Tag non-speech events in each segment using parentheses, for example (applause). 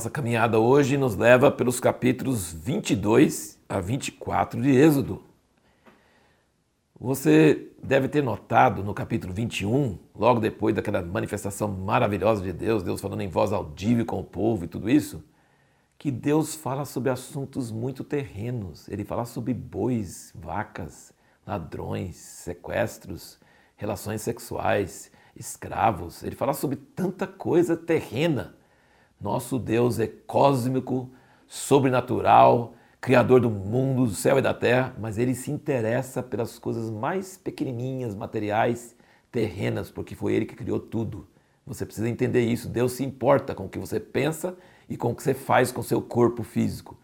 Nossa caminhada hoje nos leva pelos capítulos 22 a 24 de Êxodo. Você deve ter notado no capítulo 21, logo depois daquela manifestação maravilhosa de Deus, Deus falando em voz audível com o povo e tudo isso, que Deus fala sobre assuntos muito terrenos. Ele fala sobre bois, vacas, ladrões, sequestros, relações sexuais, escravos. Ele fala sobre tanta coisa terrena nosso Deus é cósmico, sobrenatural, criador do mundo, do céu e da terra, mas ele se interessa pelas coisas mais pequenininhas, materiais, terrenas, porque foi ele que criou tudo. Você precisa entender isso. Deus se importa com o que você pensa e com o que você faz com o seu corpo físico.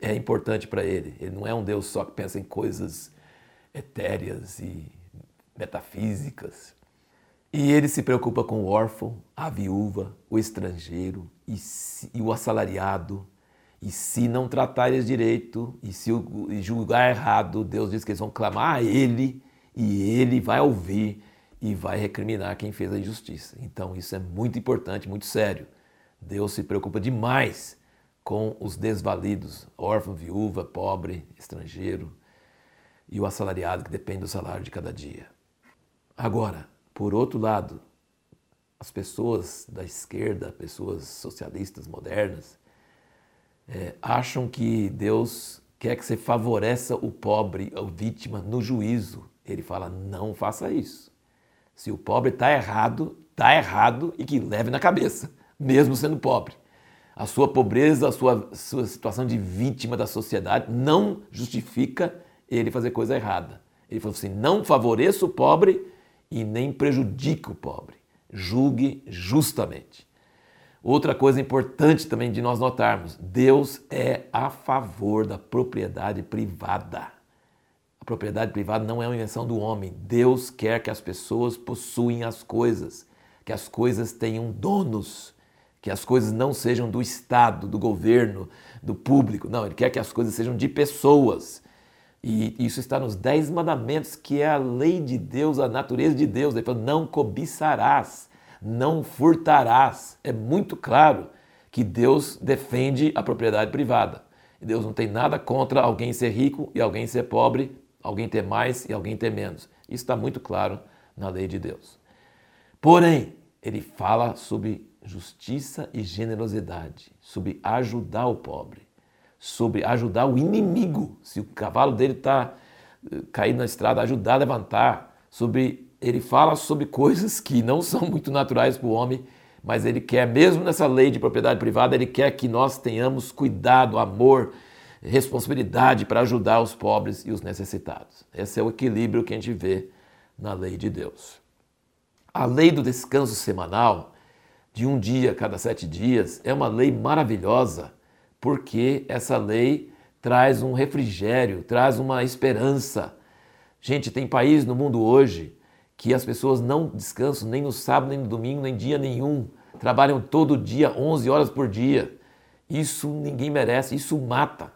É importante para ele. Ele não é um Deus só que pensa em coisas etéreas e metafísicas. E ele se preocupa com o órfão, a viúva, o estrangeiro e, se, e o assalariado. E se não tratar eles direito e se julgar errado, Deus diz que eles vão clamar a Ele e Ele vai ouvir e vai recriminar quem fez a injustiça. Então isso é muito importante, muito sério. Deus se preocupa demais com os desvalidos, órfão, viúva, pobre, estrangeiro e o assalariado que depende do salário de cada dia. Agora, por outro lado, as pessoas da esquerda, pessoas socialistas modernas, é, acham que Deus quer que você favoreça o pobre, a vítima, no juízo. Ele fala: não faça isso. Se o pobre está errado, está errado e que leve na cabeça, (laughs) mesmo sendo pobre. A sua pobreza, a sua, sua situação de vítima da sociedade não justifica ele fazer coisa errada. Ele falou assim: não favoreça o pobre e nem prejudique o pobre. Julgue justamente. Outra coisa importante também de nós notarmos: Deus é a favor da propriedade privada. A propriedade privada não é uma invenção do homem. Deus quer que as pessoas possuem as coisas, que as coisas tenham donos, que as coisas não sejam do Estado, do governo, do público. Não, Ele quer que as coisas sejam de pessoas. E isso está nos Dez Mandamentos, que é a lei de Deus, a natureza de Deus. Ele fala: não cobiçarás, não furtarás. É muito claro que Deus defende a propriedade privada. Deus não tem nada contra alguém ser rico e alguém ser pobre, alguém ter mais e alguém ter menos. Isso está muito claro na lei de Deus. Porém, ele fala sobre justiça e generosidade, sobre ajudar o pobre sobre ajudar o inimigo. Se o cavalo dele está eh, caído na estrada, ajudar a levantar. Sobre, ele fala sobre (laughs) coisas que não são muito naturais para o homem, mas ele quer, mesmo nessa lei de propriedade privada, ele quer que nós tenhamos cuidado, amor, responsabilidade para ajudar os pobres e os necessitados. Esse é o equilíbrio que a gente vê na lei de Deus. A lei do descanso semanal, de um dia a cada sete dias, é uma lei maravilhosa porque essa lei traz um refrigério, traz uma esperança. Gente, tem país no mundo hoje que as pessoas não descansam nem no sábado, nem no domingo, nem dia nenhum. Trabalham todo dia, 11 horas por dia. Isso ninguém merece, isso mata.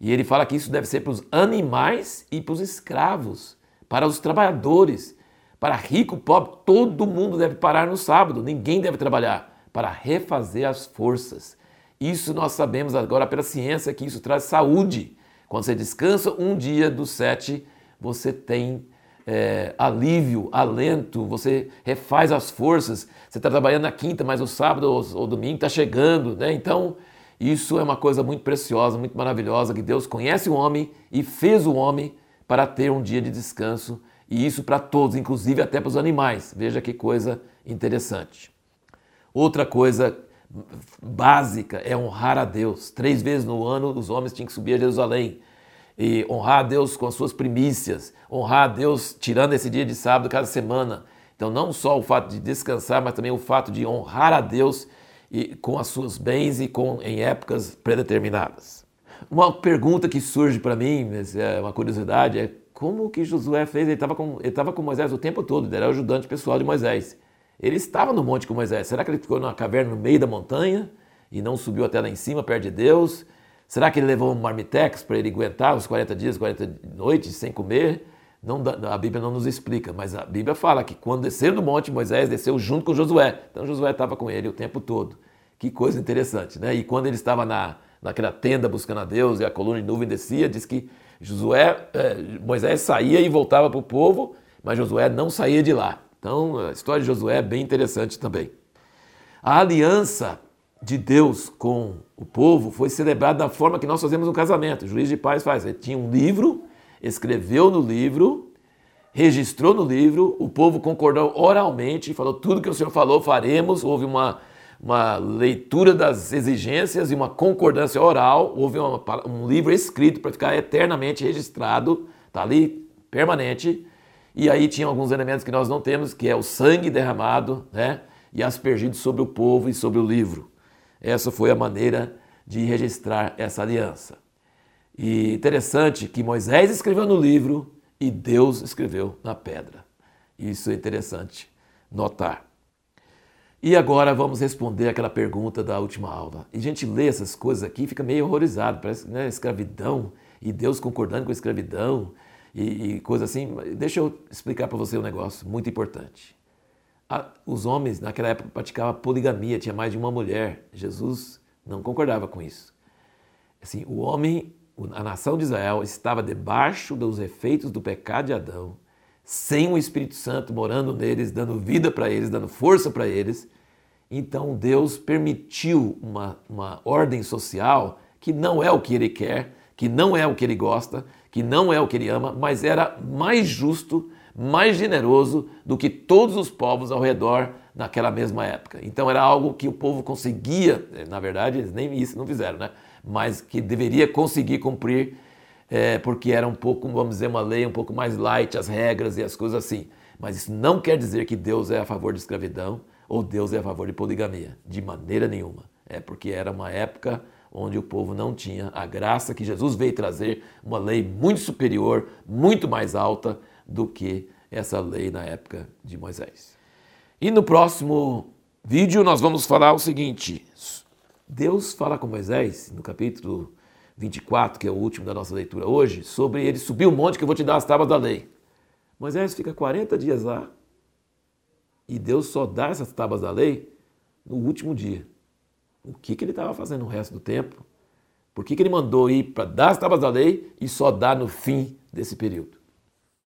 E ele fala que isso deve ser para os animais e para os escravos, para os trabalhadores, para rico, pobre, todo mundo deve parar no sábado, ninguém deve trabalhar, para refazer as forças. Isso nós sabemos agora pela ciência que isso traz saúde. Quando você descansa um dia dos sete, você tem é, alívio, alento, você refaz as forças. Você está trabalhando na quinta, mas o sábado ou, domingo está chegando, né? Então, isso é uma coisa muito preciosa, muito maravilhosa, que Deus conhece o homem e fez o homem para ter um dia de descanso, e isso para todos, inclusive até para os animais. Veja que coisa interessante. Outra coisa básica é honrar a Deus. Três vezes no ano os homens tinham que subir a Jerusalém e honrar a Deus com as suas primícias, honrar a Deus tirando esse dia de sábado cada semana. Então, não só o fato de descansar, mas também o fato de honrar a Deus e, com as suas bens e com, em épocas predeterminadas. Uma pergunta que surge para mim, é uma curiosidade, é como que Josué fez? Ele estava com, ele com Moisés o tempo todo, ele era o ajudante pessoal de Moisés. Ele estava no monte com Moisés. Será que ele ficou numa caverna no meio da montanha e não subiu até lá em cima, perto de Deus? Será que ele levou um marmitex para ele aguentar os 40 dias, 40 noites sem comer? Não, a Bíblia não nos explica, mas a Bíblia fala que quando desceram do monte, Moisés desceu junto com Josué. Então Josué estava com ele o tempo todo. Que coisa interessante, né? E quando ele estava na, naquela tenda buscando a Deus e a coluna de nuvem descia, diz que Josué, é, Moisés saía e voltava para o povo, mas Josué não saía de lá. Então a história de Josué é bem interessante também. A aliança de Deus com o povo foi celebrada da forma que nós fazemos um casamento. O juiz de paz faz. Ele tinha um livro, escreveu no livro, registrou no livro, o povo concordou oralmente, falou tudo que o Senhor falou, faremos. Houve uma uma leitura das exigências e uma concordância oral, houve uma, um livro escrito para ficar eternamente registrado, está ali permanente. E aí tinha alguns elementos que nós não temos, que é o sangue derramado né, e aspergido sobre o povo e sobre o livro. Essa foi a maneira de registrar essa aliança. E interessante que Moisés escreveu no livro e Deus escreveu na pedra. Isso é interessante notar. E agora vamos responder aquela pergunta da última aula. E a gente lê essas coisas aqui e fica meio horrorizado, parece né, escravidão e Deus concordando com a escravidão e, e coisa assim. Deixa eu explicar para você um negócio muito importante. os homens naquela época praticavam poligamia, tinha mais de uma mulher. Jesus não concordava com isso. Assim, o homem, a nação de Israel estava debaixo dos efeitos do pecado de Adão sem o Espírito Santo morando neles, dando vida para eles, dando força para eles. Então Deus permitiu uma, uma ordem social que não é o que ele quer, que não é o que ele gosta, que não é o que ele ama, mas era mais justo, mais generoso do que todos os povos ao redor naquela mesma época. Então era algo que o povo conseguia, na verdade, eles nem isso não fizeram, né? Mas que deveria conseguir cumprir é, porque era um pouco, vamos dizer, uma lei um pouco mais light, as regras e as coisas assim. Mas isso não quer dizer que Deus é a favor de escravidão ou Deus é a favor de poligamia, de maneira nenhuma. É porque era uma época onde o povo não tinha a graça que Jesus veio trazer, uma lei muito superior, muito mais alta do que essa lei na época de Moisés. E no próximo vídeo nós vamos falar o seguinte: Deus fala com Moisés, no capítulo 24, que é o último da nossa leitura hoje, sobre ele subir o monte que eu vou te dar as tábuas da lei. Moisés fica 40 dias lá e Deus só dá essas tábuas da lei no último dia. O que, que ele estava fazendo no resto do tempo? Por que, que ele mandou ir para dar as tábuas da lei e só dar no fim desse período?